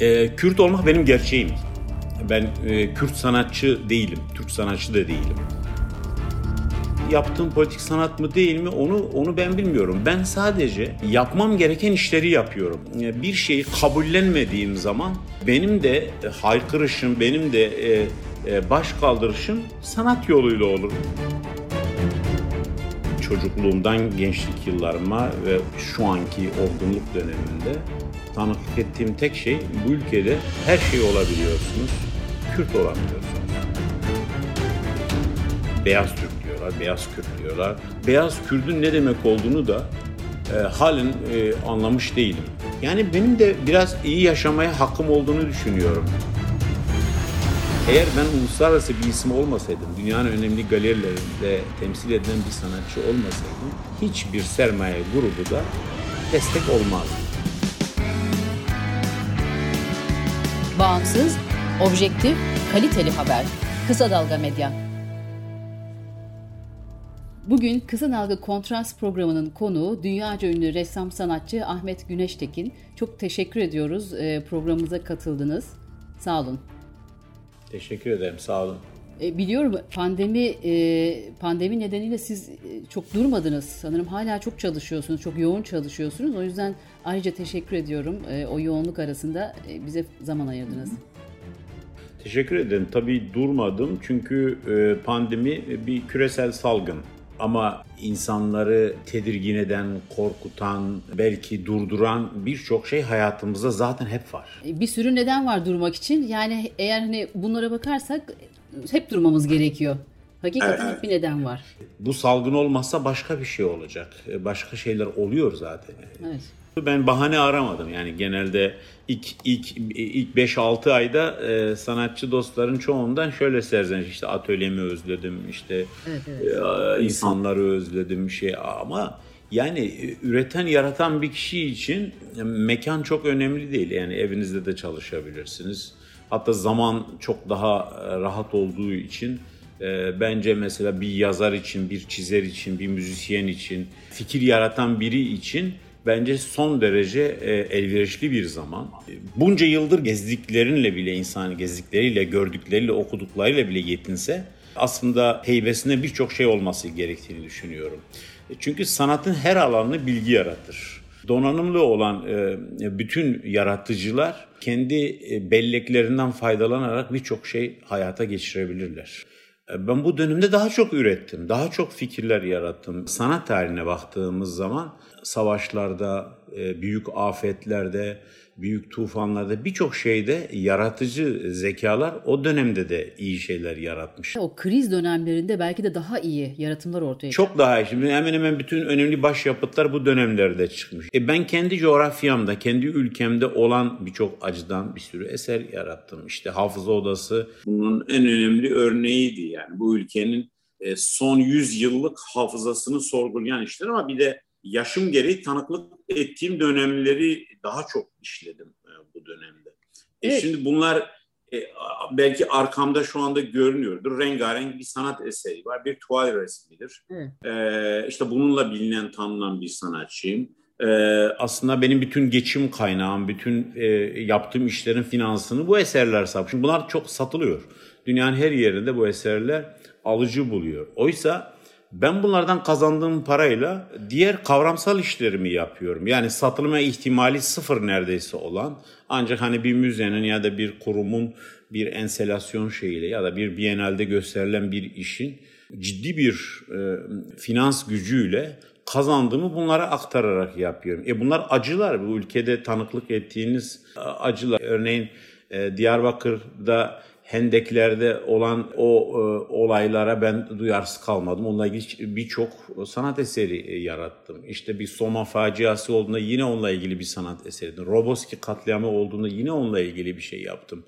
E, Kürt olmak benim gerçeğim. Ben e, Kürt sanatçı değilim, Türk sanatçı da değilim. Yaptığım politik sanat mı değil mi onu onu ben bilmiyorum. Ben sadece yapmam gereken işleri yapıyorum. E, bir şeyi kabullenmediğim zaman benim de haykırışım, benim de e, e, baş kaldırışım sanat yoluyla olur çocukluğumdan gençlik yıllarıma ve şu anki olgunluk döneminde tanıklık ettiğim tek şey bu ülkede her şey olabiliyorsunuz, Kürt olamıyorsunuz. Beyaz Türk diyorlar, beyaz Kürt diyorlar. Beyaz Kürt'ün ne demek olduğunu da e, halen e, anlamış değilim. Yani benim de biraz iyi yaşamaya hakkım olduğunu düşünüyorum. Eğer ben uluslararası bir isim olmasaydım, dünyanın önemli galerilerinde temsil edilen bir sanatçı olmasaydım, hiçbir sermaye grubu da destek olmazdı. Bağımsız, objektif, kaliteli haber. Kısa Dalga Medya. Bugün Kısa Dalga Kontrast programının konuğu dünyaca ünlü ressam sanatçı Ahmet Güneştekin. Çok teşekkür ediyoruz e, programımıza katıldınız. Sağ olun. Teşekkür ederim, sağ olun. E, biliyorum pandemi e, pandemi nedeniyle siz e, çok durmadınız. Sanırım hala çok çalışıyorsunuz, çok yoğun çalışıyorsunuz. O yüzden ayrıca teşekkür ediyorum. O yoğunluk arasında bize zaman ayırdınız. Teşekkür ederim. Tabii durmadım çünkü pandemi bir küresel salgın ama insanları tedirgin eden, korkutan, belki durduran birçok şey hayatımızda zaten hep var. Bir sürü neden var durmak için. Yani eğer hani bunlara bakarsak hep durmamız gerekiyor. Hakikaten evet. bir neden var. Bu salgın olmazsa başka bir şey olacak. Başka şeyler oluyor zaten. Evet. Ben bahane aramadım. Yani genelde ilk ilk ilk 5-6 ayda e, sanatçı dostların çoğundan şöyle serzeniş işte atölyemi özledim işte evet, evet. E, insanları özledim şey ama yani e, üreten yaratan bir kişi için e, mekan çok önemli değil. Yani evinizde de çalışabilirsiniz. Hatta zaman çok daha e, rahat olduğu için e, bence mesela bir yazar için, bir çizer için, bir müzisyen için, fikir yaratan biri için bence son derece e, elverişli bir zaman. Bunca yıldır gezdiklerinle bile insan gezdikleriyle, gördükleriyle, okuduklarıyla bile yetinse aslında heybesinde birçok şey olması gerektiğini düşünüyorum. E, çünkü sanatın her alanını bilgi yaratır. Donanımlı olan e, bütün yaratıcılar kendi e, belleklerinden faydalanarak birçok şey hayata geçirebilirler. Ben bu dönemde daha çok ürettim, daha çok fikirler yarattım. Sanat tarihine baktığımız zaman savaşlarda, e, büyük afetlerde, büyük tufanlarda birçok şeyde yaratıcı zekalar o dönemde de iyi şeyler yaratmış. O kriz dönemlerinde belki de daha iyi yaratımlar ortaya çıkıyor. Çok daha iyi. Şimdi hemen hemen bütün önemli başyapıtlar bu dönemlerde çıkmış. E ben kendi coğrafyamda, kendi ülkemde olan birçok acıdan bir sürü eser yarattım. İşte Hafıza Odası bunun en önemli örneğiydi yani. Bu ülkenin e, son 100 yıllık hafızasını sorgulayan işler ama bir de yaşım gereği tanıklık ettiğim dönemleri daha çok işledim e, bu dönemde. E, evet. E şimdi bunlar e, belki arkamda şu anda görünüyordur. Rengarenk bir sanat eseri var. Bir tuval resmidir. E, işte bununla bilinen, tanınan bir sanatçıyım. E, aslında benim bütün geçim kaynağım, bütün e, yaptığım işlerin finansını bu eserler sağlıyor. Çünkü bunlar çok satılıyor. Dünyanın her yerinde bu eserler alıcı buluyor. Oysa ben bunlardan kazandığım parayla diğer kavramsal işlerimi yapıyorum. Yani satılma ihtimali sıfır neredeyse olan ancak hani bir müzenin ya da bir kurumun bir enselasyon şeyiyle ya da bir bienalde gösterilen bir işin ciddi bir e, finans gücüyle kazandığımı bunlara aktararak yapıyorum. E bunlar acılar. Bu ülkede tanıklık ettiğiniz e, acılar. Örneğin e, Diyarbakır'da Hendekler'de olan o e, olaylara ben duyarsız kalmadım. Onunla ilgili birçok sanat eseri e, yarattım. İşte bir Soma faciası olduğunda yine onunla ilgili bir sanat eseri. Roboski katliamı olduğunda yine onunla ilgili bir şey yaptım.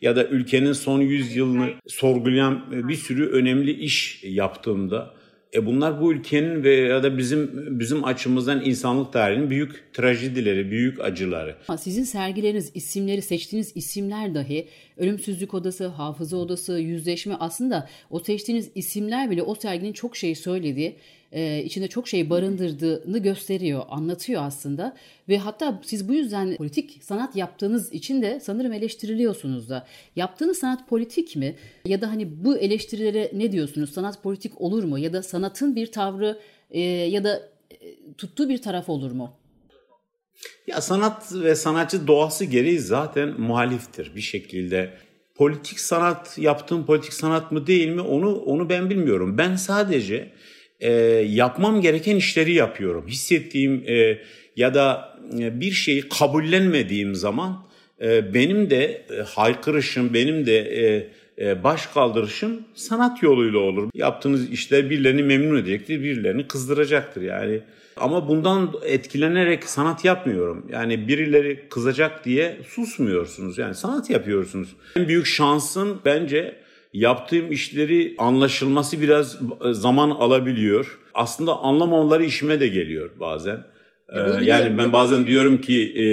Ya da ülkenin son 100 yılını sorgulayan e, bir sürü önemli iş yaptığımda e bunlar bu ülkenin ve ya da bizim bizim açımızdan insanlık tarihinin büyük trajedileri, büyük acıları. Sizin sergileriniz, isimleri, seçtiğiniz isimler dahi ölümsüzlük odası, hafıza odası, yüzleşme aslında o seçtiğiniz isimler bile o serginin çok şey söylediği e, içinde çok şey barındırdığını gösteriyor, anlatıyor aslında. Ve hatta siz bu yüzden politik sanat yaptığınız için de sanırım eleştiriliyorsunuz da. Yaptığınız sanat politik mi? Ya da hani bu eleştirilere ne diyorsunuz? Sanat politik olur mu? Ya da sanatın bir tavrı e, ya da e, tuttuğu bir taraf olur mu? Ya sanat ve sanatçı doğası gereği zaten muhaliftir bir şekilde. Politik sanat yaptığım politik sanat mı değil mi onu onu ben bilmiyorum. Ben sadece e, yapmam gereken işleri yapıyorum. Hissettiğim e, ya da e, bir şeyi kabullenmediğim zaman e, benim de e, haykırışım, benim de e, e, baş kaldırışım sanat yoluyla olur. Yaptığınız işler birilerini memnun edecektir, birilerini kızdıracaktır yani. Ama bundan etkilenerek sanat yapmıyorum. Yani birileri kızacak diye susmuyorsunuz. Yani sanat yapıyorsunuz. En büyük şansın bence yaptığım işleri anlaşılması biraz zaman alabiliyor. Aslında anlamamaları işime de geliyor bazen. Ee, yani ben bazen diyorum ki e,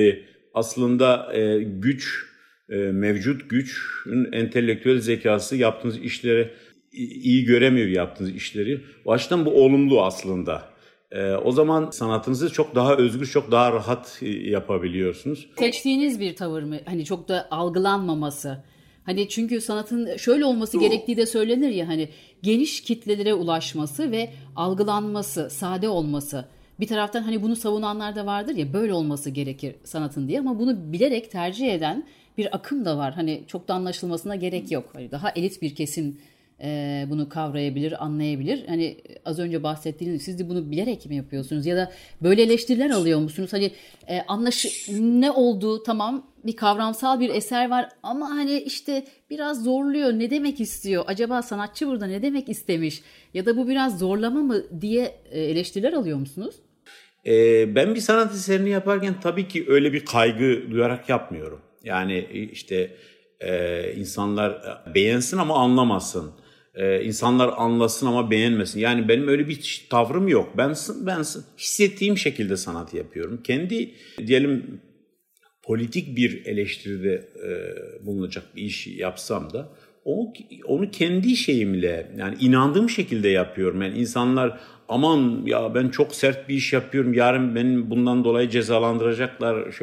aslında e, güç, e, mevcut güçün entelektüel zekası yaptığınız işleri iyi göremiyor yaptığınız işleri. O açıdan bu olumlu aslında. E, o zaman sanatınızı çok daha özgür, çok daha rahat e, yapabiliyorsunuz. Seçtiğiniz bir tavır mı? Hani çok da algılanmaması. Hani çünkü sanatın şöyle olması gerektiği de söylenir ya hani geniş kitlelere ulaşması ve algılanması, sade olması. Bir taraftan hani bunu savunanlar da vardır ya böyle olması gerekir sanatın diye ama bunu bilerek tercih eden bir akım da var. Hani çok da anlaşılmasına gerek yok. Hani daha elit bir kesim e, bunu kavrayabilir, anlayabilir. Hani az önce bahsettiğiniz siz de bunu bilerek mi yapıyorsunuz ya da böyle eleştiriler alıyor musunuz? Hani e, anlaş ne oldu tamam bir kavramsal bir eser var ama hani işte biraz zorluyor. Ne demek istiyor? Acaba sanatçı burada ne demek istemiş? Ya da bu biraz zorlama mı diye e, eleştiriler alıyor musunuz? Ee, ben bir sanat eserini yaparken tabii ki öyle bir kaygı duyarak yapmıyorum. Yani işte e, insanlar beğensin ama anlamasın ee, insanlar anlasın ama beğenmesin. Yani benim öyle bir tavrım yok. Ben ben hissettiğim şekilde sanat yapıyorum. Kendi diyelim politik bir eleştiride e, bulunacak bir iş yapsam da onu, onu kendi şeyimle yani inandığım şekilde yapıyorum. Yani insanlar aman ya ben çok sert bir iş yapıyorum yarın beni bundan dolayı cezalandıracaklar.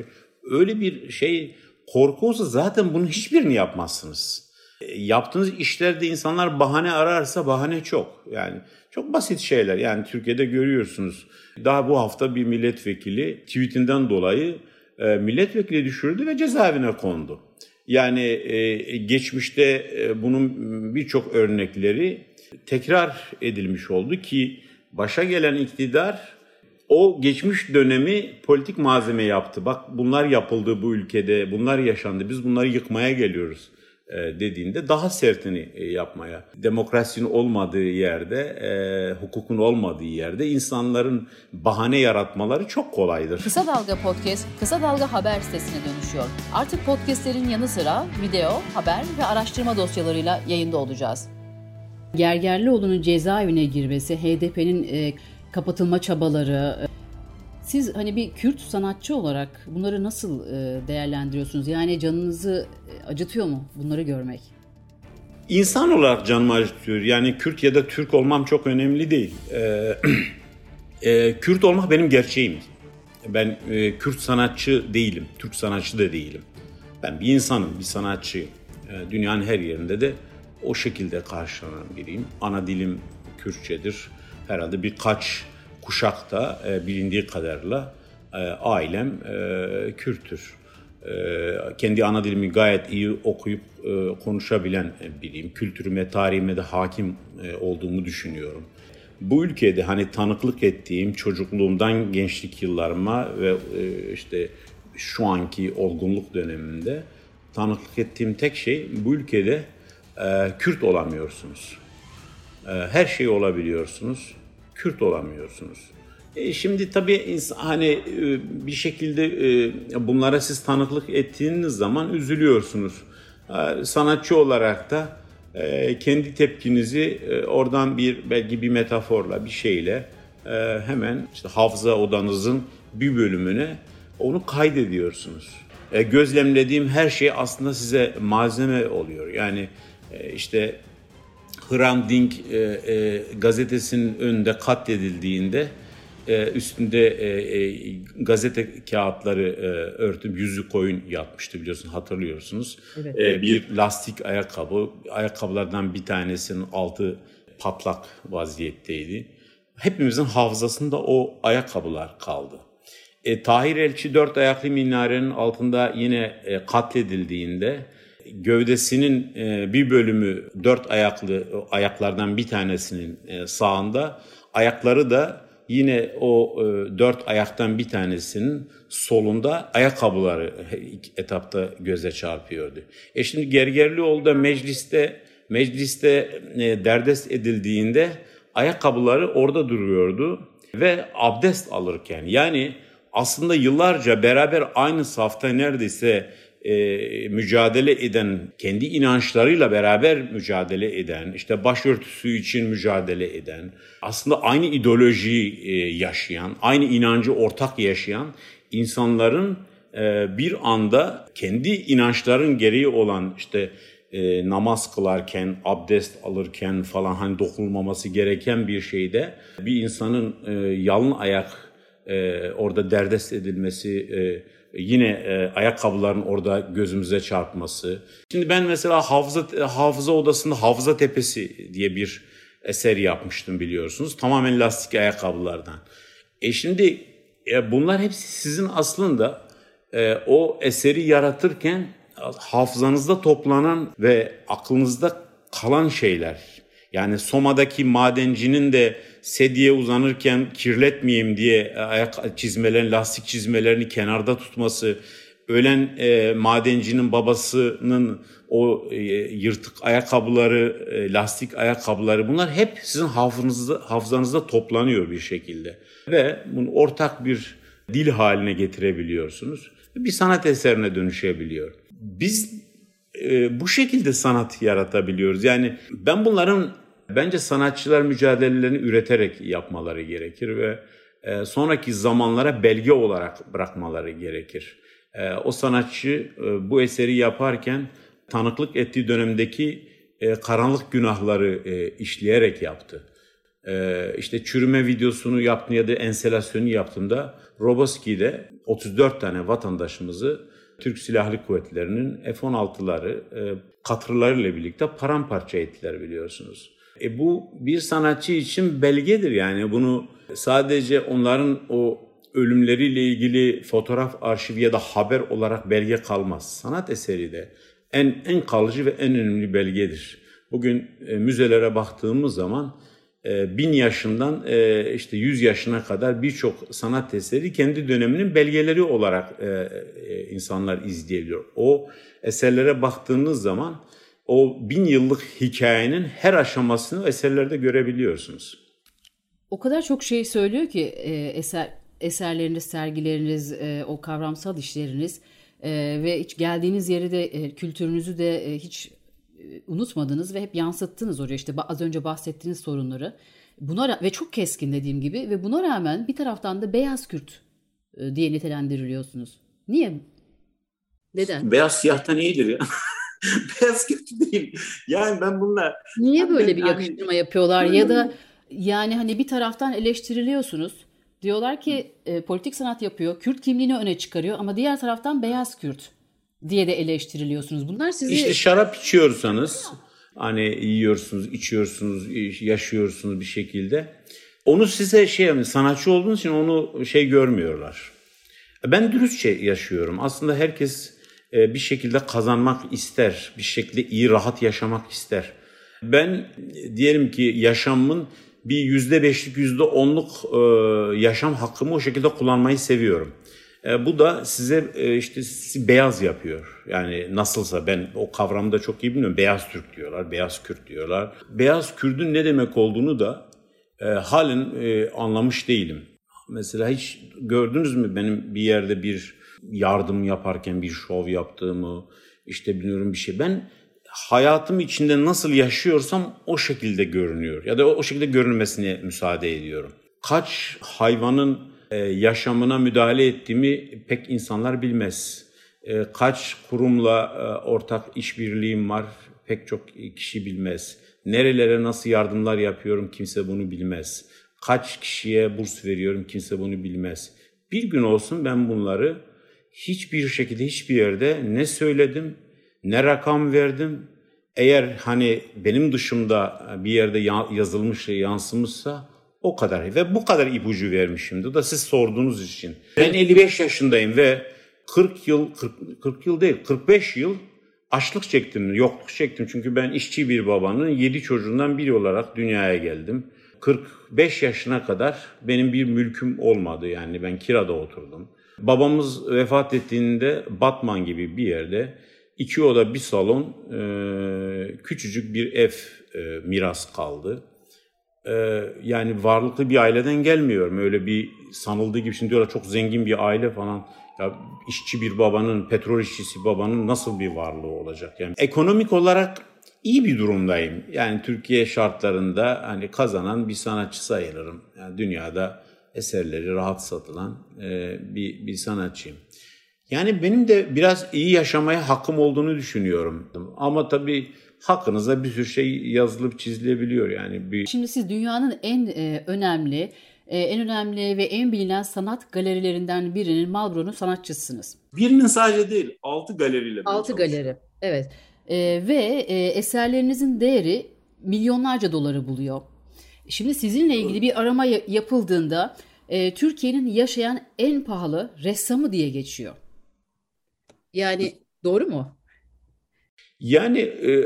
Öyle bir şey korku olsa zaten bunun hiçbirini yapmazsınız yaptığınız işlerde insanlar bahane ararsa bahane çok. Yani çok basit şeyler. Yani Türkiye'de görüyorsunuz. Daha bu hafta bir milletvekili tweetinden dolayı e, milletvekili düşürdü ve cezaevine kondu. Yani e, geçmişte e, bunun birçok örnekleri tekrar edilmiş oldu ki başa gelen iktidar o geçmiş dönemi politik malzeme yaptı. Bak bunlar yapıldı bu ülkede, bunlar yaşandı. Biz bunları yıkmaya geliyoruz. E, dediğinde daha sertini e, yapmaya, demokrasinin olmadığı yerde, e, hukukun olmadığı yerde insanların bahane yaratmaları çok kolaydır. Kısa Dalga Podcast, Kısa Dalga Haber sitesine dönüşüyor. Artık podcastlerin yanı sıra video, haber ve araştırma dosyalarıyla yayında olacağız. Gergerlioğlu'nun cezaevine girmesi, HDP'nin e, kapatılma çabaları, siz hani bir Kürt sanatçı olarak bunları nasıl e, değerlendiriyorsunuz? Yani canınızı e, acıtıyor mu bunları görmek? İnsan olarak canımı acıtıyor. Yani Kürt ya da Türk olmam çok önemli değil. Ee, e, Kürt olmak benim gerçeğim. Ben e, Kürt sanatçı değilim, Türk sanatçı da değilim. Ben bir insanım, bir sanatçıyım. E, dünyanın her yerinde de o şekilde karşılanan biriyim. Ana dilim Kürtçedir. Herhalde birkaç kuşakta e, bilindiği kadarıyla e, ailem e, Kürttür. E, kendi ana dilimi gayet iyi okuyup e, konuşabilen biriyim. Kültürüme, tarihime de hakim e, olduğumu düşünüyorum. Bu ülkede hani tanıklık ettiğim çocukluğumdan gençlik yıllarıma ve e, işte şu anki olgunluk döneminde tanıklık ettiğim tek şey bu ülkede e, Kürt olamıyorsunuz. E, her şey olabiliyorsunuz Kürt olamıyorsunuz. E şimdi tabii hani e, bir şekilde e, bunlara siz tanıklık ettiğiniz zaman üzülüyorsunuz. E, sanatçı olarak da kendi tepkinizi oradan bir belki bir metaforla bir şeyle hemen işte hafıza odanızın bir bölümüne onu kaydediyorsunuz. Gözlemlediğim her şey aslında size malzeme oluyor. Yani işte Hrant Dink e, e, gazetesinin önünde katledildiğinde e, üstünde e, e, gazete kağıtları e, örtüp yüzü koyun yatmıştı biliyorsun hatırlıyorsunuz. Evet. E, bir lastik ayakkabı, ayakkabılardan bir tanesinin altı patlak vaziyetteydi. Hepimizin hafızasında o ayakkabılar kaldı. E, Tahir Elçi dört ayaklı minarenin altında yine e, katledildiğinde gövdesinin e, bir bölümü dört ayaklı ayaklardan bir tanesinin e, sağında, ayakları da yine o e, dört ayaktan bir tanesinin solunda ayakkabıları ilk etapta göze çarpıyordu. E şimdi Gergerlioğlu'da mecliste mecliste e, derdest edildiğinde ayakkabıları orada duruyordu ve abdest alırken yani aslında yıllarca beraber aynı safta neredeyse e, mücadele eden, kendi inançlarıyla beraber mücadele eden, işte başörtüsü için mücadele eden, aslında aynı ideolojiyi e, yaşayan, aynı inancı ortak yaşayan insanların e, bir anda kendi inançların gereği olan işte e, namaz kılarken, abdest alırken falan hani dokunulmaması gereken bir şeyde bir insanın e, yalın ayak e, orada derdest edilmesi, e, yine e, ayakkabıların orada gözümüze çarpması. Şimdi ben mesela hafıza, hafıza odasında Hafıza Tepesi diye bir eser yapmıştım biliyorsunuz. Tamamen lastik ayakkabılardan. E şimdi e, bunlar hepsi sizin aslında e, o eseri yaratırken hafızanızda toplanan ve aklınızda kalan şeyler. Yani Soma'daki madencinin de sediye uzanırken kirletmeyeyim diye e, ayak çizmelerini, lastik çizmelerini kenarda tutması, ölen e, madencinin babasının o e, yırtık ayakkabıları, e, lastik ayakkabıları bunlar hep sizin hafızanızda, hafızanızda toplanıyor bir şekilde. Ve bunu ortak bir dil haline getirebiliyorsunuz. Bir sanat eserine dönüşebiliyor. Biz e, bu şekilde sanat yaratabiliyoruz. Yani ben bunların Bence sanatçılar mücadelelerini üreterek yapmaları gerekir ve e, sonraki zamanlara belge olarak bırakmaları gerekir. E, o sanatçı e, bu eseri yaparken tanıklık ettiği dönemdeki karanlık günahları işleyerek yaptı. İşte çürüme videosunu yaptığında ya da enselasyonu yaptığında Roboski'de 34 tane vatandaşımızı Türk Silahlı Kuvvetleri'nin F-16'ları katırlarıyla birlikte paramparça ettiler biliyorsunuz. E bu bir sanatçı için belgedir yani bunu sadece onların o ölümleriyle ilgili fotoğraf arşivi ya da haber olarak belge kalmaz. Sanat eseri de en en kalıcı ve en önemli belgedir. Bugün e, müzelere baktığımız zaman e, bin yaşından e, işte yüz yaşına kadar birçok sanat eseri kendi döneminin belgeleri olarak e, e, insanlar izleyebiliyor. O eserlere baktığınız zaman o bin yıllık hikayenin her aşamasını eserlerde görebiliyorsunuz. O kadar çok şey söylüyor ki e, eser eserleriniz, sergileriniz, e, o kavramsal işleriniz e, ve hiç geldiğiniz yeri de e, kültürünüzü de e, hiç unutmadınız ve hep yansıttınız oraya işte az önce bahsettiğiniz sorunları. Buna ve çok keskin dediğim gibi ve buna rağmen bir taraftan da beyaz Kürt diye nitelendiriliyorsunuz. Niye? Neden? Beyaz siyahtan iyidir ya. beyaz kötü değil. Yani ben bununla... Niye böyle bir yakıştırma yani, yapıyorlar ya da yani hani bir taraftan eleştiriliyorsunuz. Diyorlar ki e, politik sanat yapıyor, Kürt kimliğini öne çıkarıyor ama diğer taraftan beyaz Kürt diye de eleştiriliyorsunuz. Bunlar sizi... İşte şarap içiyorsanız hani yiyorsunuz, içiyorsunuz, yaşıyorsunuz bir şekilde. Onu size şey yani sanatçı olduğunuz için onu şey görmüyorlar. Ben dürüstçe yaşıyorum. Aslında herkes bir şekilde kazanmak ister, bir şekilde iyi rahat yaşamak ister. Ben diyelim ki yaşamımın bir yüzde beşlik, yüzde onluk e, yaşam hakkımı o şekilde kullanmayı seviyorum. E, bu da size işte beyaz yapıyor. Yani nasılsa ben o kavramı da çok iyi bilmiyorum. Beyaz Türk diyorlar, beyaz Kürt diyorlar. Beyaz Kürt'ün ne demek olduğunu da e, halen e, anlamış değilim. Mesela hiç gördünüz mü benim bir yerde bir yardım yaparken bir şov yaptığımı, işte biliyorum bir şey. Ben hayatım içinde nasıl yaşıyorsam o şekilde görünüyor ya da o şekilde görünmesine müsaade ediyorum. Kaç hayvanın e, yaşamına müdahale ettiğimi pek insanlar bilmez. E, kaç kurumla e, ortak işbirliğim var pek çok kişi bilmez. Nerelere nasıl yardımlar yapıyorum kimse bunu bilmez. Kaç kişiye burs veriyorum kimse bunu bilmez. Bir gün olsun ben bunları hiçbir şekilde hiçbir yerde ne söyledim, ne rakam verdim. Eğer hani benim dışımda bir yerde yazılmış, yansımışsa o kadar. Ve bu kadar ipucu vermişim. Bu da siz sorduğunuz için. Ben 55 yaşındayım ve 40 yıl, 40, 40 yıl değil, 45 yıl açlık çektim, yokluk çektim. Çünkü ben işçi bir babanın 7 çocuğundan biri olarak dünyaya geldim. 45 yaşına kadar benim bir mülküm olmadı yani ben kirada oturdum. Babamız vefat ettiğinde Batman gibi bir yerde iki oda bir salon küçücük bir ev miras kaldı. Yani varlıklı bir aileden gelmiyorum. Öyle bir sanıldığı gibi şimdi diyorlar çok zengin bir aile falan. Ya işçi bir babanın, petrol işçisi babanın nasıl bir varlığı olacak? Yani ekonomik olarak iyi bir durumdayım. Yani Türkiye şartlarında hani kazanan bir sanatçı sayılırım. Yani dünyada eserleri rahat satılan e, bir, bir sanatçıyım. Yani benim de biraz iyi yaşamaya hakkım olduğunu düşünüyorum. Ama tabii hakkınızda bir sürü şey yazılıp çizilebiliyor yani. Bir... Şimdi siz dünyanın en e, önemli, e, en önemli ve en bilinen sanat galerilerinden birinin Malbro'nun sanatçısınız. Birinin sadece değil, altı galeriyle. Altı galeri, evet. E, ve e, eserlerinizin değeri milyonlarca doları buluyor. Şimdi sizinle ilgili bir arama yapıldığında e, Türkiye'nin yaşayan en pahalı ressamı diye geçiyor. Yani doğru mu? Yani e,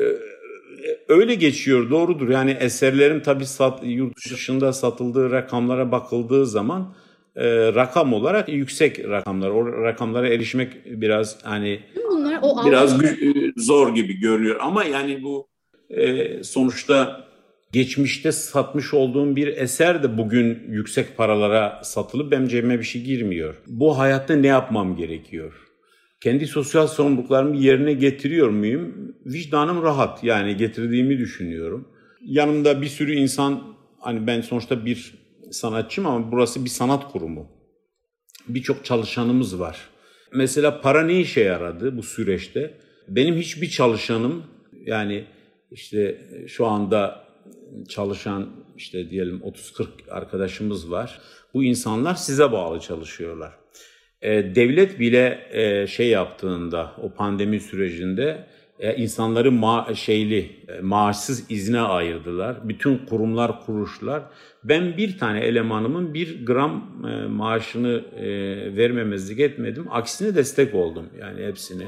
öyle geçiyor doğrudur. Yani eserlerin tabii sat, yurt dışında satıldığı rakamlara bakıldığı zaman e, rakam olarak yüksek rakamlar. O rakamlara erişmek biraz hani Bunlar, o biraz gü- zor gibi görünüyor. Ama yani bu e, sonuçta geçmişte satmış olduğum bir eser de bugün yüksek paralara satılıp benim cebime bir şey girmiyor. Bu hayatta ne yapmam gerekiyor? Kendi sosyal sorumluluklarımı yerine getiriyor muyum? Vicdanım rahat yani getirdiğimi düşünüyorum. Yanımda bir sürü insan hani ben sonuçta bir sanatçıyım ama burası bir sanat kurumu. Birçok çalışanımız var. Mesela para ne işe yaradı bu süreçte? Benim hiçbir çalışanım yani işte şu anda çalışan işte diyelim 30-40 arkadaşımız var. Bu insanlar size bağlı çalışıyorlar. E, devlet bile e, şey yaptığında o pandemi sürecinde e, insanları ma şeyli e, maaşsız izne ayırdılar. Bütün kurumlar, kuruluşlar. Ben bir tane elemanımın bir gram e, maaşını e, vermemezlik etmedim. Aksine destek oldum yani hepsine.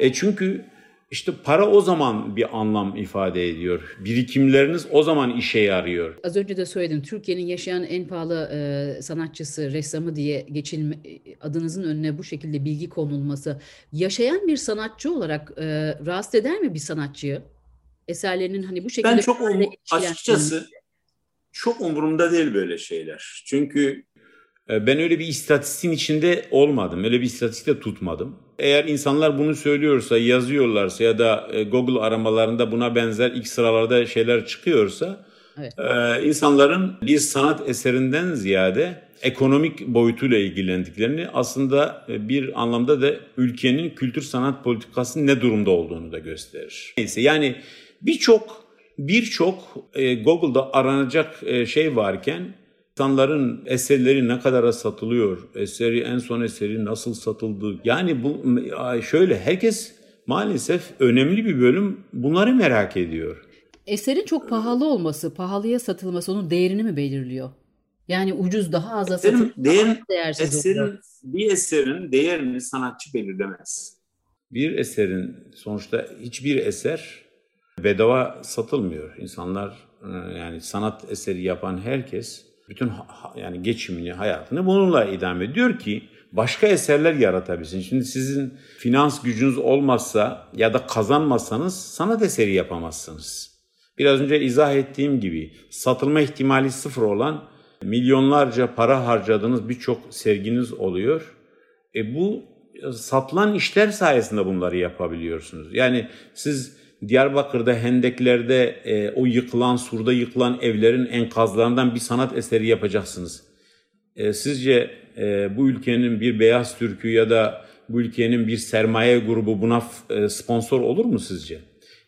E çünkü işte para o zaman bir anlam ifade ediyor. Birikimleriniz o zaman işe yarıyor. Az önce de söyledim. Türkiye'nin yaşayan en pahalı e, sanatçısı, ressamı diye geçilme, adınızın önüne bu şekilde bilgi konulması yaşayan bir sanatçı olarak e, rahatsız eder mi bir sanatçıyı? Eserlerinin hani bu şekilde Ben çok um, açıkçası çok umurumda değil böyle şeyler. Çünkü e, ben öyle bir istatistiğin içinde olmadım. Öyle bir istatistik de tutmadım. Eğer insanlar bunu söylüyorsa, yazıyorlarsa ya da e, Google aramalarında buna benzer ilk sıralarda şeyler çıkıyorsa evet. e, insanların bir sanat eserinden ziyade ekonomik boyutuyla ilgilendiklerini aslında e, bir anlamda da ülkenin kültür sanat politikasının ne durumda olduğunu da gösterir. Neyse yani birçok birçok Google'da aranacak şey varken insanların eserleri ne kadara satılıyor, eseri en son eseri nasıl satıldı. Yani bu şöyle herkes maalesef önemli bir bölüm bunları merak ediyor. Eserin çok pahalı olması, pahalıya satılması onun değerini mi belirliyor? Yani ucuz daha az satılıp değer, değersiz eserin, oluyor. Bir eserin değerini sanatçı belirlemez. Bir eserin sonuçta hiçbir eser bedava satılmıyor. İnsanlar e, yani sanat eseri yapan herkes bütün yani geçimini, hayatını bununla idame ediyor ki başka eserler yaratabilsin. Şimdi sizin finans gücünüz olmazsa ya da kazanmazsanız sanat eseri yapamazsınız. Biraz önce izah ettiğim gibi satılma ihtimali sıfır olan milyonlarca para harcadığınız birçok serginiz oluyor. E bu satılan işler sayesinde bunları yapabiliyorsunuz. Yani siz Diyarbakır'da hendeklerde e, o yıkılan, surda yıkılan evlerin enkazlarından bir sanat eseri yapacaksınız. E, sizce e, bu ülkenin bir beyaz türkü ya da bu ülkenin bir sermaye grubu buna e, sponsor olur mu sizce?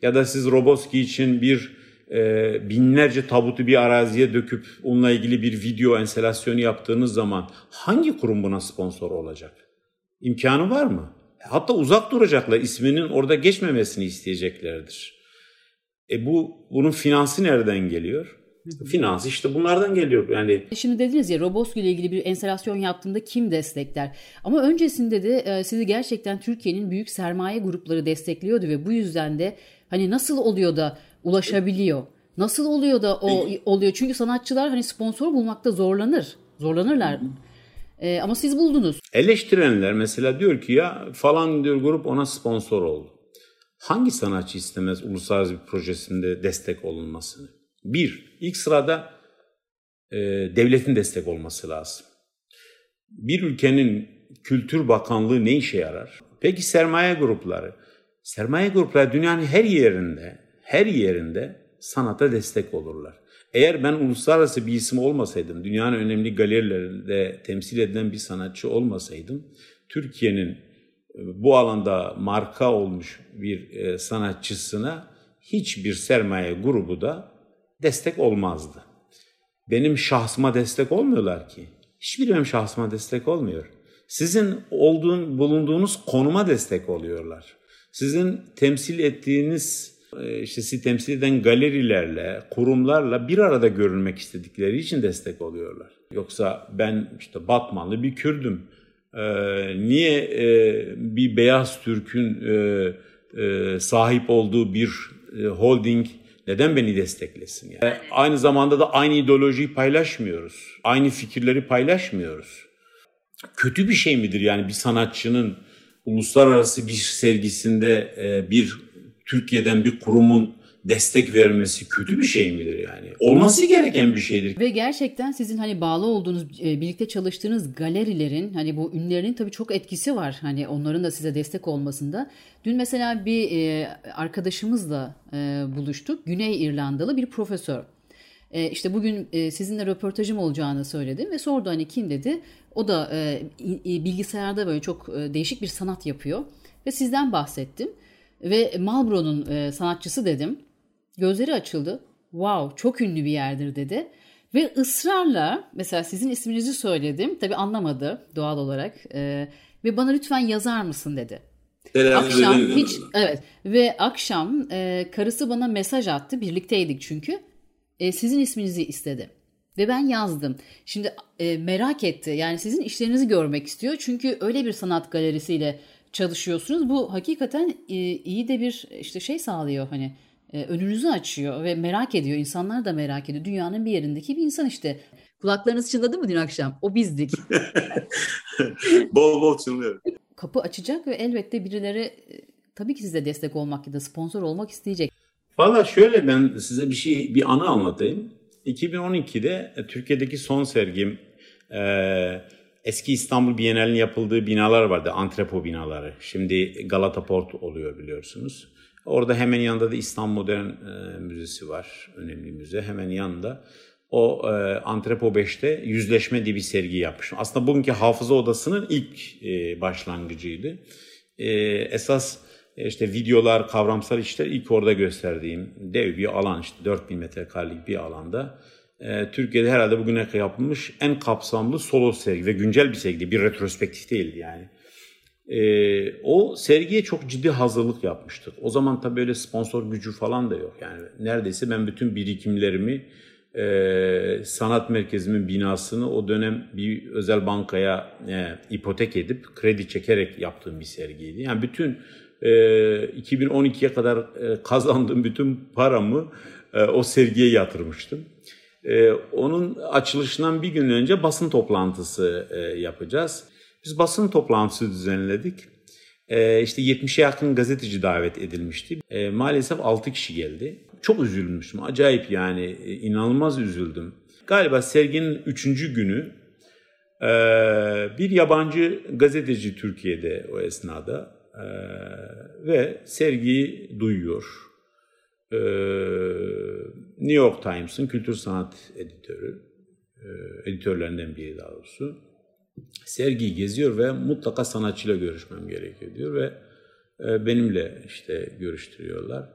Ya da siz Roboski için bir e, binlerce tabutu bir araziye döküp onunla ilgili bir video enstalasyonu yaptığınız zaman hangi kurum buna sponsor olacak? İmkanı var mı? Hatta uzak duracaklar, isminin orada geçmemesini isteyeceklerdir. E bu bunun finansı nereden geliyor? Finans işte bunlardan geliyor yani. Şimdi dediniz ya Roboski ile ilgili bir enstalasyon yaptığında kim destekler? Ama öncesinde de e, sizi gerçekten Türkiye'nin büyük sermaye grupları destekliyordu ve bu yüzden de hani nasıl oluyor da ulaşabiliyor? Nasıl oluyor da o oluyor? Çünkü sanatçılar hani sponsor bulmakta zorlanır. Zorlanırlar. Ee, ama siz buldunuz. Eleştirenler mesela diyor ki ya falan diyor grup ona sponsor oldu. Hangi sanatçı istemez uluslararası bir projesinde destek olunmasını? Bir, ilk sırada e, devletin destek olması lazım. Bir ülkenin kültür bakanlığı ne işe yarar? Peki sermaye grupları? Sermaye grupları dünyanın her yerinde, her yerinde sanata destek olurlar. Eğer ben uluslararası bir isim olmasaydım, dünyanın önemli galerilerinde temsil edilen bir sanatçı olmasaydım, Türkiye'nin e, bu alanda marka olmuş bir e, sanatçısına hiçbir sermaye grubu da destek olmazdı. Benim şahsıma destek olmuyorlar ki. Hiçbir benim şahsıma destek olmuyor. Sizin olduğun, bulunduğunuz konuma destek oluyorlar. Sizin temsil ettiğiniz, işte sizi temsil eden galerilerle, kurumlarla bir arada görünmek istedikleri için destek oluyorlar. Yoksa ben işte Batmanlı bir Kürdüm. Ee, niye e, bir beyaz Türk'ün e, e, sahip olduğu bir e, holding neden beni desteklesin? Yani? yani aynı zamanda da aynı ideolojiyi paylaşmıyoruz. Aynı fikirleri paylaşmıyoruz. Kötü bir şey midir yani bir sanatçının uluslararası bir sergisinde e, bir Türkiye'den bir kurumun destek vermesi kötü bir şey midir yani? Olması gereken bir şeydir. Ve gerçekten sizin hani bağlı olduğunuz, e, birlikte çalıştığınız galerilerin hani bu ünlerinin tabii çok etkisi var. Hani onların da size destek olmasında. Dün mesela bir e, arkadaşımızla e, buluştuk. Güney İrlandalı bir profesör. İşte bugün sizinle röportajım olacağını söyledim ve sordu hani kim dedi. O da bilgisayarda böyle çok değişik bir sanat yapıyor ve sizden bahsettim. Ve Marlboro'nun sanatçısı dedim. Gözleri açıldı. Wow çok ünlü bir yerdir dedi. Ve ısrarla mesela sizin isminizi söyledim. Tabii anlamadı doğal olarak. Ee, ve bana lütfen yazar mısın dedi. akşam hiç evet ve akşam e, karısı bana mesaj attı. Birlikteydik çünkü. E, sizin isminizi istedi. Ve ben yazdım. Şimdi e, merak etti. Yani sizin işlerinizi görmek istiyor. Çünkü öyle bir sanat galerisiyle çalışıyorsunuz. Bu hakikaten e, iyi de bir işte şey sağlıyor hani e, önünüzü açıyor ve merak ediyor. İnsanlar da merak ediyor. Dünyanın bir yerindeki bir insan işte. Kulaklarınız çınladı mı dün akşam? O bizdik. bol bol çınlıyor. Kapı açacak ve elbette birileri e, tabii ki size destek olmak ya da sponsor olmak isteyecek. Valla şöyle ben size bir şey bir anı anlatayım. 2012'de e, Türkiye'deki son sergim eski İstanbul Bienali'nin yapıldığı binalar vardı. Antrepo binaları. Şimdi Galata Port oluyor biliyorsunuz. Orada hemen yanında da İstanbul Modern e, Müzesi var. Önemli müze. Hemen yanında. O e, Antrepo 5'te yüzleşme diye bir sergi yapmışım. Aslında bugünkü hafıza odasının ilk e, başlangıcıydı. E, esas e, işte videolar, kavramsal işler ilk orada gösterdiğim dev bir alan işte 4000 metrekarelik bir alanda. E, Türkiye'de herhalde bugüne kadar yapılmış en kapsamlı solo sergi ve güncel bir sergi bir retrospektif değildi yani. E, o sergiye çok ciddi hazırlık yapmıştık. O zaman tabii böyle sponsor gücü falan da yok. Yani neredeyse ben bütün birikimlerimi e, sanat merkezimin binasını o dönem bir özel bankaya e, ipotek edip kredi çekerek yaptığım bir sergiydi. Yani bütün e, 2012'ye kadar e, kazandığım bütün paramı o sergiye yatırmıştım. E, onun açılışından bir gün önce basın toplantısı e, yapacağız. Biz basın toplantısı düzenledik. Ee, işte 70'e yakın gazeteci davet edilmişti. Ee, maalesef 6 kişi geldi. Çok üzülmüştüm. Acayip yani e, inanılmaz üzüldüm. Galiba serginin 3. günü e, bir yabancı gazeteci Türkiye'de o esnada e, ve sergiyi duyuyor. E, New York Times'ın kültür sanat editörü, e, editörlerinden biri daha doğrusu sergiyi geziyor ve mutlaka sanatçıyla görüşmem gerekiyor diyor ve e, benimle işte görüştürüyorlar.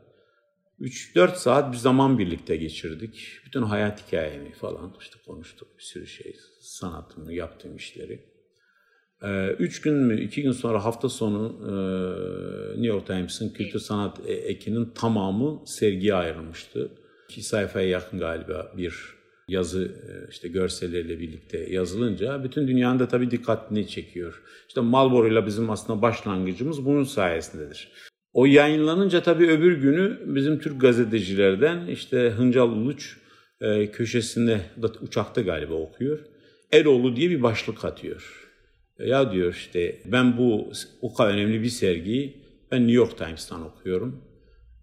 3-4 saat bir zaman birlikte geçirdik. Bütün hayat hikayemi falan işte konuştuk bir sürü şey. Sanatımı, yaptığım işleri. Ee, üç gün mü, iki gün sonra hafta sonu e, New York Times'ın kültür sanat e, ekinin tamamı sergiye ayrılmıştı. İki sayfaya yakın galiba bir yazı e, işte görselleriyle birlikte yazılınca bütün dünyanın da tabii dikkatini çekiyor. İşte Marlboro ile bizim aslında başlangıcımız bunun sayesindedir. O yayınlanınca tabii öbür günü bizim Türk gazetecilerden işte Hıncal Uluç köşesinde uçakta galiba okuyor. Eroğlu diye bir başlık atıyor. Ya diyor işte ben bu o kadar önemli bir sergiyi ben New York Times'tan okuyorum.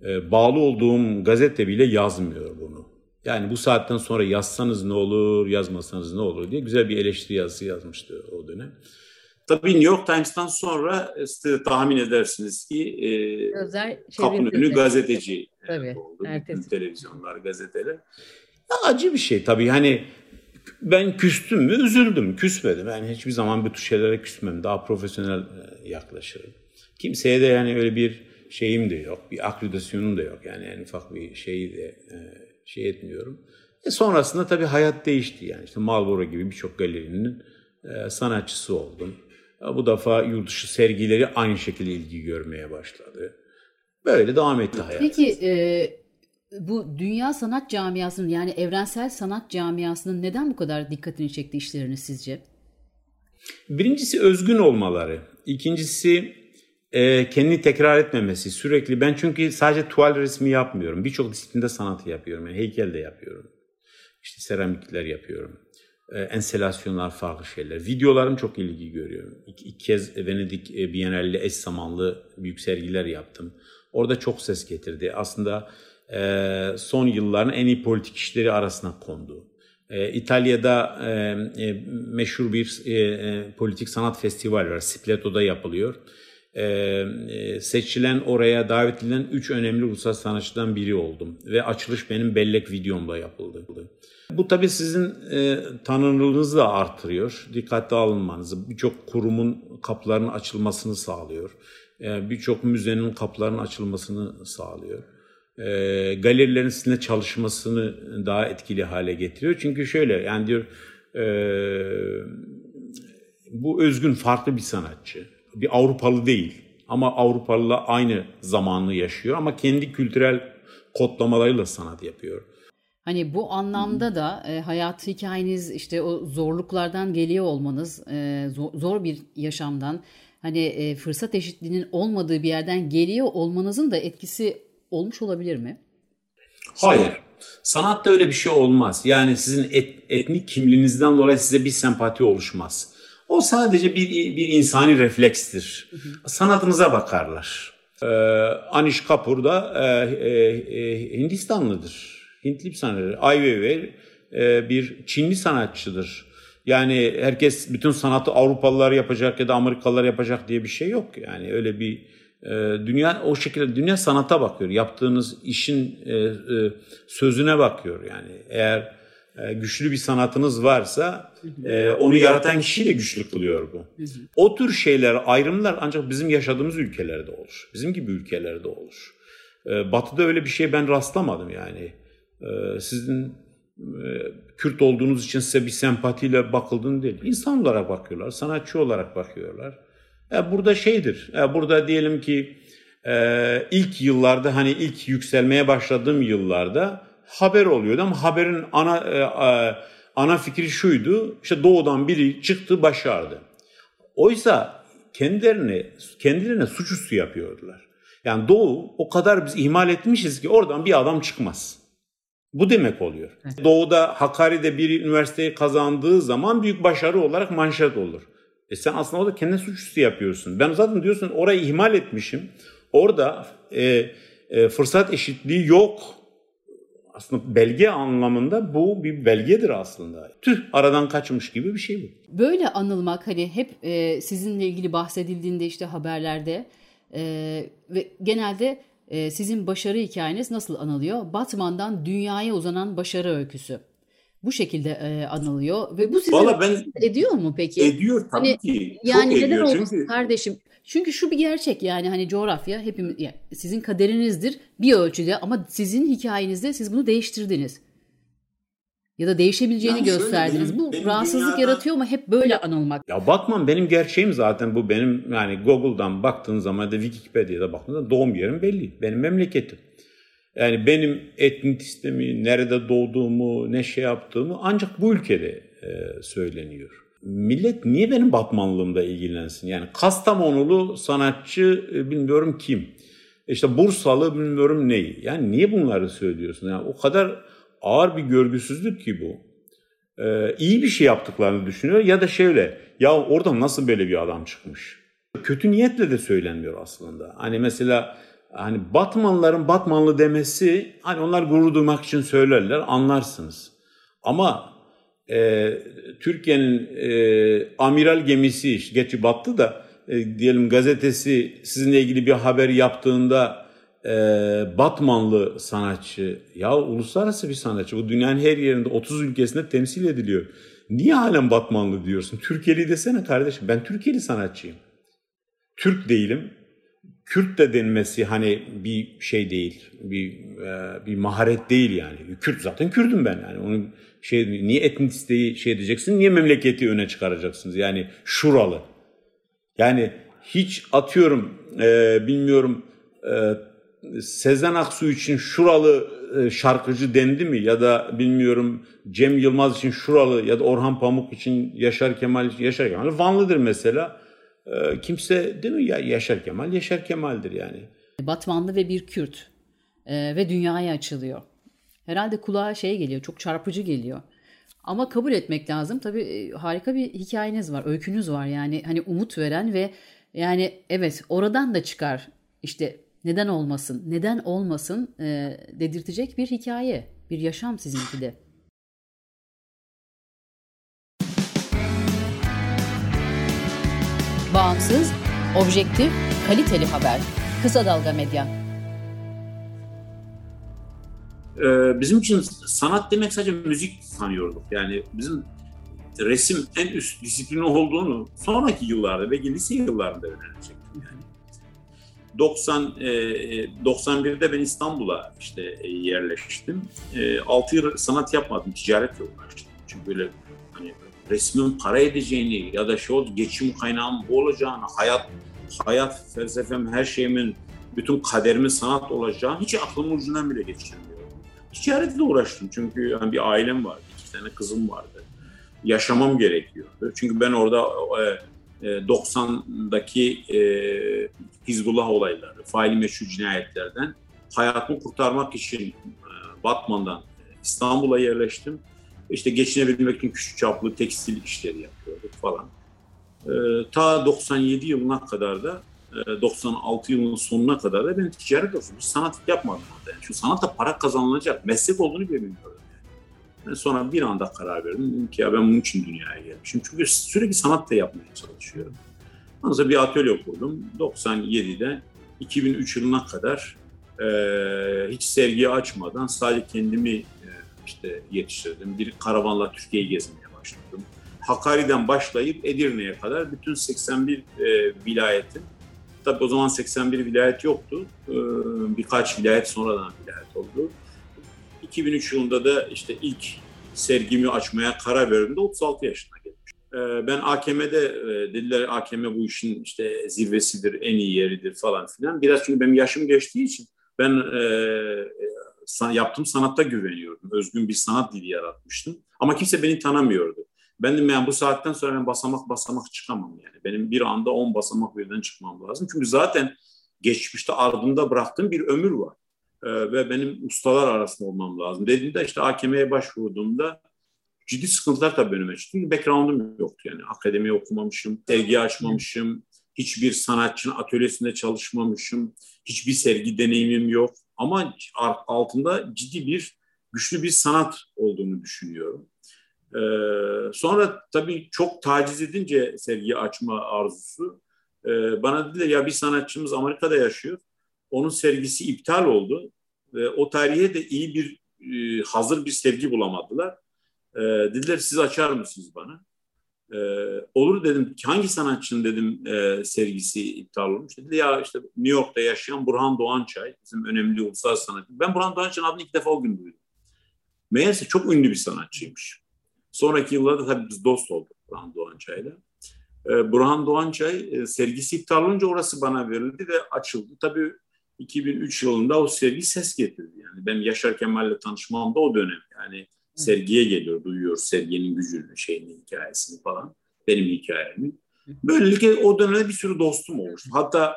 E, bağlı olduğum gazete bile yazmıyor bunu. Yani bu saatten sonra yazsanız ne olur, yazmasanız ne olur diye güzel bir eleştiri yazısı yazmıştı o dönem. Tabii New York Times'tan sonra işte tahmin edersiniz ki e, Özel kapın önü gazeteci tabii, oldu. Bütün televizyonlar, gazeteler. Ya acı bir şey tabii. Hani ben küstüm mü üzüldüm, küsmedim. Yani hiçbir zaman bu tür şeylere küsmem. Daha profesyonel e, yaklaşırım. Kimseye de yani öyle bir şeyim de yok, bir akredisyonum da yok. Yani en ufak bir şeyi de e, şey etmiyorum. E sonrasında tabii hayat değişti yani. İşte Marlboro gibi birçok galerinin e, sanatçısı oldum. Bu defa yurt dışı sergileri aynı şekilde ilgi görmeye başladı. Böyle devam etti hayat. Peki e, bu dünya sanat camiasının yani evrensel sanat camiasının neden bu kadar dikkatini çekti işleriniz sizce? Birincisi özgün olmaları. İkincisi e, kendini tekrar etmemesi. Sürekli ben çünkü sadece tuval resmi yapmıyorum. Birçok disiplinde sanatı yapıyorum. Yani heykel de yapıyorum. İşte seramikler yapıyorum e, enselasyonlar, farklı şeyler. Videolarım çok ilgi görüyor. İki, iki kez Venedik e, Bienal'le eş zamanlı büyük sergiler yaptım. Orada çok ses getirdi. Aslında e, son yılların en iyi politik işleri arasına kondu. E, İtalya'da e, meşhur bir politik sanat festivali var. Spleto'da yapılıyor. Seçilen oraya davet edilen üç önemli uluslararası sanatçıdan biri oldum. Ve açılış benim bellek videomla yapıldı. Bu tabii sizin e, tanınırlığınızı da artırıyor. Dikkatli alınmanızı, birçok kurumun kapılarının açılmasını sağlıyor. E, birçok müzenin kapılarının açılmasını sağlıyor. E, galerilerin sizinle çalışmasını daha etkili hale getiriyor. Çünkü şöyle yani diyor e, bu özgün farklı bir sanatçı. Bir Avrupalı değil ama Avrupalı'la aynı zamanlı yaşıyor ama kendi kültürel kodlamalarıyla sanat yapıyor. Hani bu anlamda da e, hayat hikayeniz işte o zorluklardan geliyor olmanız, e, zor, zor bir yaşamdan hani e, fırsat eşitliğinin olmadığı bir yerden geliyor olmanızın da etkisi olmuş olabilir mi? Hayır. Sanatta öyle bir şey olmaz. Yani sizin et, etnik kimliğinizden dolayı size bir sempati oluşmaz. O sadece bir, bir insani reflekstir. Hı hı. Sanatınıza bakarlar. Ee, Anish Kapoor da e, e, e, Hindistanlıdır. Hintli bir sanatçı. Ai Weiwei e, bir Çinli sanatçıdır. Yani herkes bütün sanatı Avrupalılar yapacak ya da Amerikalılar yapacak diye bir şey yok. Yani öyle bir dünya o şekilde dünya sanata bakıyor. Yaptığınız işin e, e, sözüne bakıyor. Yani eğer e, güçlü bir sanatınız varsa e, onu yaratan kişiyi de güçlü kılıyor bu. O tür şeyler, ayrımlar ancak bizim yaşadığımız ülkelerde olur. Bizim gibi ülkelerde olur. E, batı'da öyle bir şey ben rastlamadım yani. Ee, sizin e, Kürt olduğunuz için size bir sempatiyle bakıldığını değil. İnsan olarak bakıyorlar, sanatçı olarak bakıyorlar. E, burada şeydir, e, burada diyelim ki ilk yıllarda hani ilk yükselmeye başladığım yıllarda haber oluyordu ama haberin ana ana fikri şuydu. İşte doğudan biri çıktı başardı. Oysa kendilerini kendilerine suçüstü yapıyordular. Yani doğu o kadar biz ihmal etmişiz ki oradan bir adam çıkmaz. Bu demek oluyor. Evet. Doğu'da Hakkari'de bir üniversiteyi kazandığı zaman büyük başarı olarak manşet olur. E sen aslında orada kendine suçüstü yapıyorsun. Ben zaten diyorsun orayı ihmal etmişim. Orada e, e, fırsat eşitliği yok. Aslında belge anlamında bu bir belgedir aslında. Tüh aradan kaçmış gibi bir şey bu. Böyle anılmak hani hep e, sizinle ilgili bahsedildiğinde işte haberlerde e, ve genelde e, sizin başarı hikayeniz nasıl anılıyor? Batman'dan dünyaya uzanan başarı öyküsü. Bu şekilde e, anılıyor ve bu sizi Vallahi ben ediyor mu peki? Ediyor tabii hani, ki. Yani Çok neden ediyor olmasın çünkü... kardeşim? Çünkü şu bir gerçek yani hani coğrafya hepimiz yani sizin kaderinizdir bir ölçüde ama sizin hikayenizde siz bunu değiştirdiniz. Ya da değişebileceğini yani gösterdiniz. Benim, bu benim rahatsızlık dünyada... yaratıyor mu hep böyle anılmak? Ya bakmam benim gerçeğim zaten bu benim yani Google'dan baktığın zaman da Wikipedia'da baktığında doğum yerim belli. Benim memleketim. Yani benim etnisitemi, nerede doğduğumu, ne şey yaptığımı ancak bu ülkede e, söyleniyor. Millet niye benim Batmanlığımda ilgilensin? Yani Kastamonulu sanatçı e, bilmiyorum kim. İşte Bursalı bilmiyorum neyi. Yani niye bunları söylüyorsun? Yani o kadar ağır bir görgüsüzlük ki bu. Ee, iyi bir şey yaptıklarını düşünüyor ya da şöyle ya orada nasıl böyle bir adam çıkmış? Kötü niyetle de söylenmiyor aslında. Hani mesela hani Batmanlıların Batmanlı demesi hani onlar gurur duymak için söylerler anlarsınız. Ama e, Türkiye'nin e, amiral gemisi geçi battı da e, diyelim gazetesi sizinle ilgili bir haber yaptığında e, Batmanlı sanatçı ya uluslararası bir sanatçı bu dünyanın her yerinde 30 ülkesinde temsil ediliyor. Niye halen Batmanlı diyorsun? Türkiye'li desene kardeşim. Ben Türkiye'li sanatçıyım. Türk değilim. Kürt de denmesi hani bir şey değil, bir e, bir maharet değil yani. Kürt zaten Kürt'üm ben yani. Onun şey niye etnisiteyi şey edeceksin, niye memleketi öne çıkaracaksınız? Yani şuralı. Yani hiç atıyorum e, bilmiyorum e, Sezen Aksu için şuralı e, şarkıcı dendi mi ya da bilmiyorum Cem Yılmaz için şuralı ya da Orhan Pamuk için Yaşar Kemal için Yaşar Kemal Vanlıdır mesela. E, kimse değil mi ya Yaşar Kemal Yaşar Kemal'dir yani. Batmanlı ve bir Kürt e, ve dünyaya açılıyor. Herhalde kulağa şey geliyor çok çarpıcı geliyor. Ama kabul etmek lazım. Tabii harika bir hikayeniz var, öykünüz var. Yani hani umut veren ve yani evet oradan da çıkar. İşte neden olmasın, neden olmasın e, dedirtecek bir hikaye, bir yaşam sizinki de. Bağımsız, objektif, kaliteli haber. Kısa Dalga Medya. Ee, bizim için sanat demek sadece müzik sanıyorduk. Yani bizim resim en üst disiplini olduğunu sonraki yıllarda ve lise yıllarında öğrenecektim yani. 90 e, 91'de ben İstanbul'a işte e, yerleştim. E, 6 yıl sanat yapmadım, ticaretle uğraştım. Çünkü böyle resmin para edeceğini ya da şu geçim kaynağım bu olacağını, hayat hayat felsefem, her şeyimin, bütün kaderimin sanat olacağını hiç aklımın ucundan bile geçirmiyorum. Ticaretle uğraştım çünkü hani bir ailem vardı, iki tane kızım vardı. Yaşamam gerekiyordu. Çünkü ben orada e, 90'daki e, e, Hizbullah olayları, faili meşhur cinayetlerden hayatımı kurtarmak için e, Batman'dan İstanbul'a yerleştim. İşte geçinebilmek için küçük çaplı tekstil işleri yapıyorduk falan. E, ta 97 yılına kadar da e, 96 yılının sonuna kadar da ben ticaret yapıyordum. Sanat yapmadım orada. Yani. Şu sanatta para kazanılacak meslek olduğunu bile bilmiyorum. Ben sonra bir anda karar verdim. Dedim ki ya ben bunun için dünyaya gelmişim. Çünkü sürekli sanat da yapmaya çalışıyorum. Ondan sonra bir atölye kurdum. 97'de 2003 yılına kadar e, hiç sergiyi açmadan sadece kendimi e, işte yetiştirdim. Bir karavanla Türkiye'yi gezmeye başladım. Hakkari'den başlayıp Edirne'ye kadar bütün 81 e, vilayetin Tabii o zaman 81 vilayet yoktu. E, birkaç vilayet sonradan vilayet oldu. 2003 yılında da işte ilk sergimi açmaya karar verdiğimde 36 yaşına gelmiş. Ee, ben AKM'de e, dediler AKM bu işin işte zirvesidir, en iyi yeridir falan filan. Biraz çünkü benim yaşım geçtiği için ben e, e yaptığım sanatta güveniyordum. Özgün bir sanat dili yaratmıştım. Ama kimse beni tanımıyordu. Ben de yani bu saatten sonra ben basamak basamak çıkamam yani. Benim bir anda 10 basamak birden çıkmam lazım. Çünkü zaten geçmişte ardımda bıraktığım bir ömür var. Ee, ve benim ustalar arasında olmam lazım. Dediğimde işte AKM'ye başvurduğumda ciddi sıkıntılar tabii önüme çıktı. Çünkü background'um yoktu yani. Akademi okumamışım, sergi açmamışım, hiçbir sanatçının atölyesinde çalışmamışım, hiçbir sergi deneyimim yok. Ama altında ciddi bir, güçlü bir sanat olduğunu düşünüyorum. Ee, sonra tabii çok taciz edince sergi açma arzusu e, bana dediler ya bir sanatçımız Amerika'da yaşıyor onun sergisi iptal oldu. Ve o tarihe de iyi bir e, hazır bir sergi bulamadılar. E, dediler siz açar mısınız bana? E, olur dedim. Hangi sanatçının dedim e, sergisi iptal olmuş? Dedi ya işte New York'ta yaşayan Burhan Doğançay bizim önemli ulusal sanatçı. Ben Burhan Doğançay'ın adını ilk defa o gün duydum. Meğerse çok ünlü bir sanatçıymış. Sonraki yıllarda tabii biz dost olduk Burhan Doğançay'la. Ee, Burhan Doğançay e, sergisi iptal olunca orası bana verildi ve açıldı. Tabii 2003 yılında o sergi ses getirdi. Yani ben Yaşar Kemal'le tanışmam da o dönem. Yani sergiye geliyor, duyuyor serginin gücünü, şeyini, hikayesini falan. Benim hikayemi. Böylelikle o dönemde bir sürü dostum olmuştu. Hatta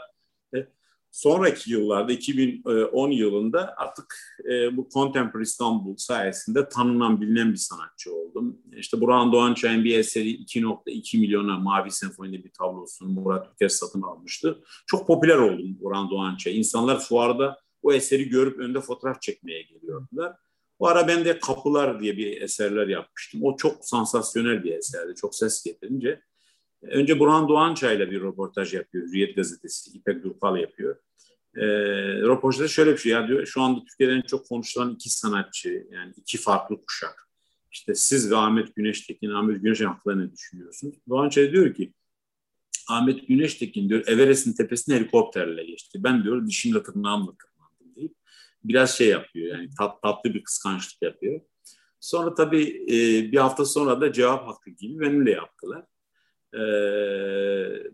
sonraki yıllarda 2010 yılında artık e, bu Contemporary İstanbul sayesinde tanınan bilinen bir sanatçı oldum. İşte Burhan Doğançay'ın bir eseri 2.2 milyona Mavi Senfoni'de bir tablosunu Murat Ülker satın almıştı. Çok popüler oldum Burhan Doğançay. İnsanlar fuarda o eseri görüp önünde fotoğraf çekmeye geliyordular. Bu ara ben de Kapılar diye bir eserler yapmıştım. O çok sansasyonel bir eserdi. Çok ses getirince. Önce Burhan Doğançay'la bir röportaj yapıyor. Hürriyet Gazetesi, İpek Durpal yapıyor. E, röportajda şöyle bir şey ya diyor. Şu anda Türkiye'de en çok konuşulan iki sanatçı yani iki farklı kuşak. İşte siz ve Ahmet Güneştekin, Ahmet Güneştekin hakkında ne düşünüyorsunuz? Doğançay diyor ki Ahmet Güneştekin diyor Everest'in tepesine helikopterle geçti. Ben diyor dişimle tırnağımla biraz şey yapıyor yani tat, tatlı bir kıskançlık yapıyor. Sonra tabii e, bir hafta sonra da cevap hakkı gibi benimle yaptılar. E,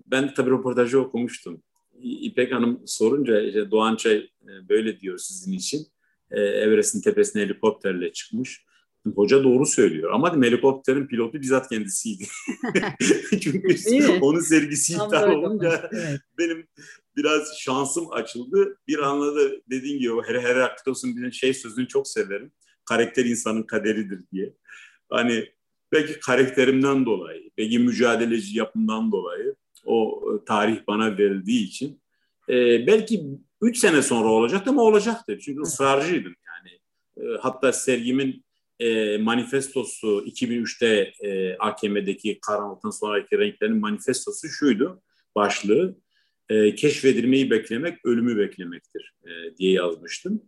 ben tabii röportajı okumuştum. İpek Hanım sorunca işte Doğançay e, böyle diyor sizin için. E, Everest'in tepesine helikopterle çıkmış. Hoca doğru söylüyor ama helikopterin pilotu bizzat kendisiydi. Çünkü onun sergisi iptal olunca evet. benim biraz şansım açıldı. Bir anladı dediğin gibi her Heraklitos'un bir şey sözünü çok severim. Karakter insanın kaderidir diye. Hani belki karakterimden dolayı, belki mücadeleci yapımdan dolayı o e, tarih bana verildiği için e, belki üç sene sonra olacaktı ama olacaktı. Çünkü evet. ısrarcıydım yani. E, hatta sergimin e, manifestosu 2003'te e, AKM'deki karanlıktan sonraki renklerin manifestosu şuydu başlığı. E, keşfedilmeyi beklemek ölümü beklemektir e, diye yazmıştım.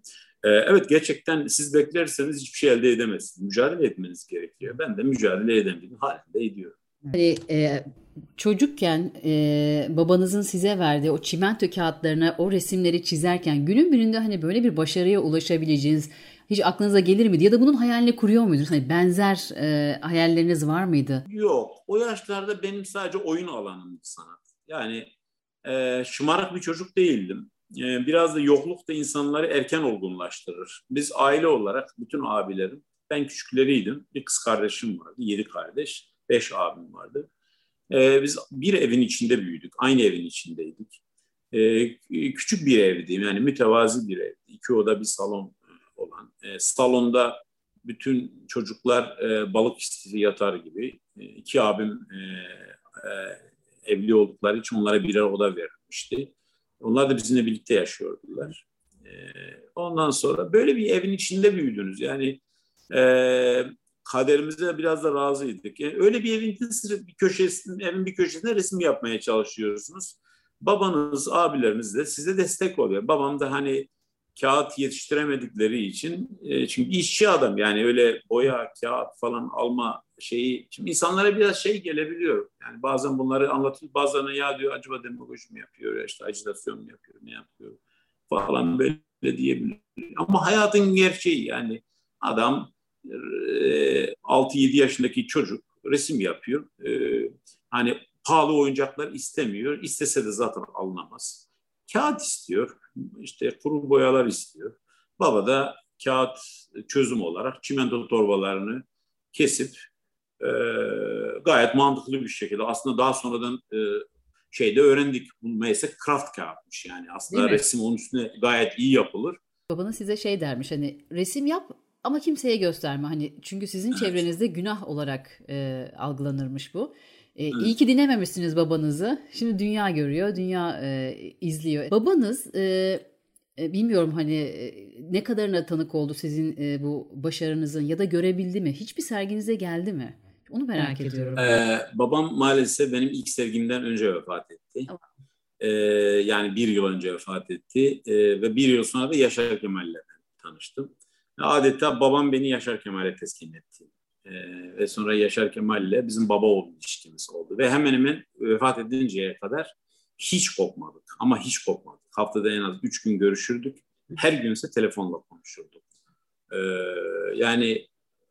E, evet gerçekten siz beklerseniz hiçbir şey elde edemezsiniz. Mücadele etmeniz gerekiyor. Ben de mücadele edemedim halinde ediyorum. Hani e, çocukken e, babanızın size verdiği o çimento kağıtlarına o resimleri çizerken günün birinde hani böyle bir başarıya ulaşabileceğiniz hiç aklınıza gelir miydi? Ya da bunun hayalini kuruyor muydunuz? Hani benzer e, hayalleriniz var mıydı? Yok. O yaşlarda benim sadece oyun alanımdı sanat. Yani e, şımarık bir çocuk değildim. E, biraz da yokluk da insanları erken olgunlaştırır. Biz aile olarak bütün abilerim, ben küçükleriydim. Bir kız kardeşim vardı, yedi kardeş. Beş abim vardı. Ee, biz bir evin içinde büyüdük. Aynı evin içindeydik. Ee, küçük bir evdi. Yani mütevazi bir evdi. İki oda bir salon e, olan. Ee, salonda bütün çocuklar e, balık istifi yatar gibi. E, iki abim e, e, evli oldukları için onlara birer oda verilmişti. Onlar da bizimle birlikte yaşıyordular. E, ondan sonra böyle bir evin içinde büyüdünüz. Yani e, kaderimize biraz da razıydık. Yani öyle bir evin bir köşesinde, evin bir köşesinde resim yapmaya çalışıyorsunuz. Babanız, abileriniz de size destek oluyor. Babam da hani kağıt yetiştiremedikleri için e, çünkü işçi adam yani öyle boya, kağıt falan alma şeyi. Şimdi insanlara biraz şey gelebiliyor. Yani bazen bunları anlatıyor. Bazen ya diyor acaba demagoji mi yapıyor ya işte acitasyon mu yapıyor ne yapıyor falan böyle diyebilir. Ama hayatın gerçeği yani adam 6-7 yaşındaki çocuk resim yapıyor. Hani pahalı oyuncaklar istemiyor. İstese de zaten alınamaz. Kağıt istiyor. işte kuru boyalar istiyor. Baba da kağıt çözüm olarak çimento torbalarını kesip e, gayet mantıklı bir şekilde aslında daha sonradan e, şeyde öğrendik. Bu mesela craft kağıtmış yani. Aslında resim onun üstüne gayet iyi yapılır. Babanız size şey dermiş hani resim yap ama kimseye gösterme hani çünkü sizin evet. çevrenizde günah olarak e, algılanırmış bu. E, evet. İyi ki dinlememişsiniz babanızı. Şimdi dünya görüyor, dünya e, izliyor. Babanız e, e, bilmiyorum hani e, ne kadarına tanık oldu sizin e, bu başarınızın ya da görebildi mi? Hiçbir serginize geldi mi? Onu merak evet. ediyorum. Ee, babam maalesef benim ilk sergimden önce vefat etti. Tamam. Ee, yani bir yıl önce vefat etti ee, ve bir yıl sonra da Yaşar Kemal'le tanıştım. Adeta babam beni Yaşar Kemal'e teskin etti. E, ve sonra Yaşar Kemal ile bizim baba oğul ilişkimiz oldu. Ve hemen hemen vefat edinceye kadar hiç kopmadık. Ama hiç kopmadık. Haftada en az üç gün görüşürdük. Her günse telefonla konuşurduk. E, yani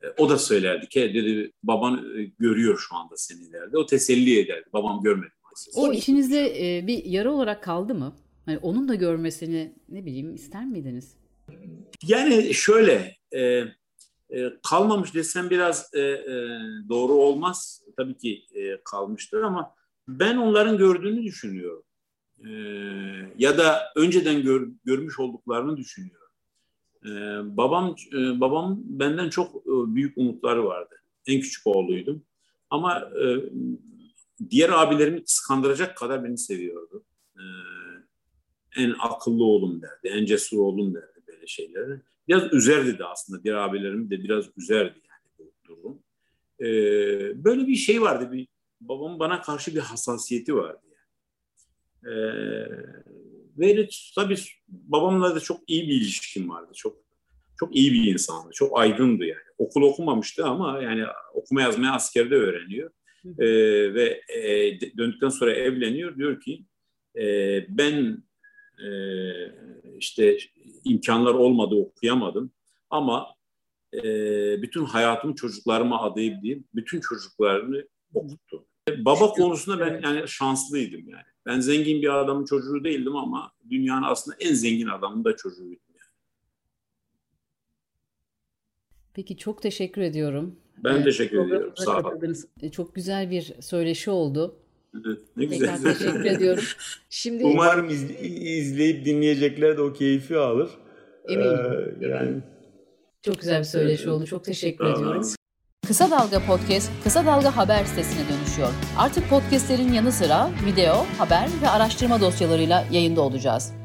e, o da söylerdi ki dedi baban e, görüyor şu anda seni derdi. O teselli ederdi. Babam görmedi maalesef. O içinizde e, bir yara olarak kaldı mı? Hani onun da görmesini ne bileyim ister miydiniz? Yani şöyle e, e, kalmamış desem biraz e, e, doğru olmaz. Tabii ki e, kalmıştır ama ben onların gördüğünü düşünüyorum. E, ya da önceden gör, görmüş olduklarını düşünüyorum. E, babam e, babam benden çok e, büyük umutları vardı. En küçük oğluydum. Ama e, diğer abilerimi kıskandıracak kadar beni seviyordu. E, en akıllı oğlum derdi, en cesur oğlum derdi şeyleri. Biraz üzerdi de aslında diğer abilerim de biraz üzerdi yani bu durum. Ee, böyle bir şey vardı, bir babamın bana karşı bir hassasiyeti vardı yani. Ee, ve tabii babamla da çok iyi bir ilişkim vardı, çok çok iyi bir insandı, çok aydındı yani. Okul okumamıştı ama yani okuma yazmayı askerde öğreniyor. Ee, ve e, döndükten sonra evleniyor. Diyor ki e, ben e, işte imkanlar olmadı okuyamadım ama e, bütün hayatımı çocuklarıma adayıp bütün çocuklarını okuttu. Baba konusunda ben yani şanslıydım yani. Ben zengin bir adamın çocuğu değildim ama dünyanın aslında en zengin adamın da çocuğuydum. Yani. Peki çok teşekkür ediyorum. Ben ee, teşekkür ediyorum. Sağ olun. Çok güzel bir söyleşi oldu. Ne güzel. Tekrar teşekkür ediyorum. Şimdi Umarım iz, izleyip dinleyecekler de o keyfi alır. Eminim. Ee, yani çok güzel bir söyleşi oldu. Çok teşekkür tamam. ediyorum. Kısa Dalga Podcast, Kısa Dalga Haber sitesine dönüşüyor. Artık podcastlerin yanı sıra video, haber ve araştırma dosyalarıyla yayında olacağız.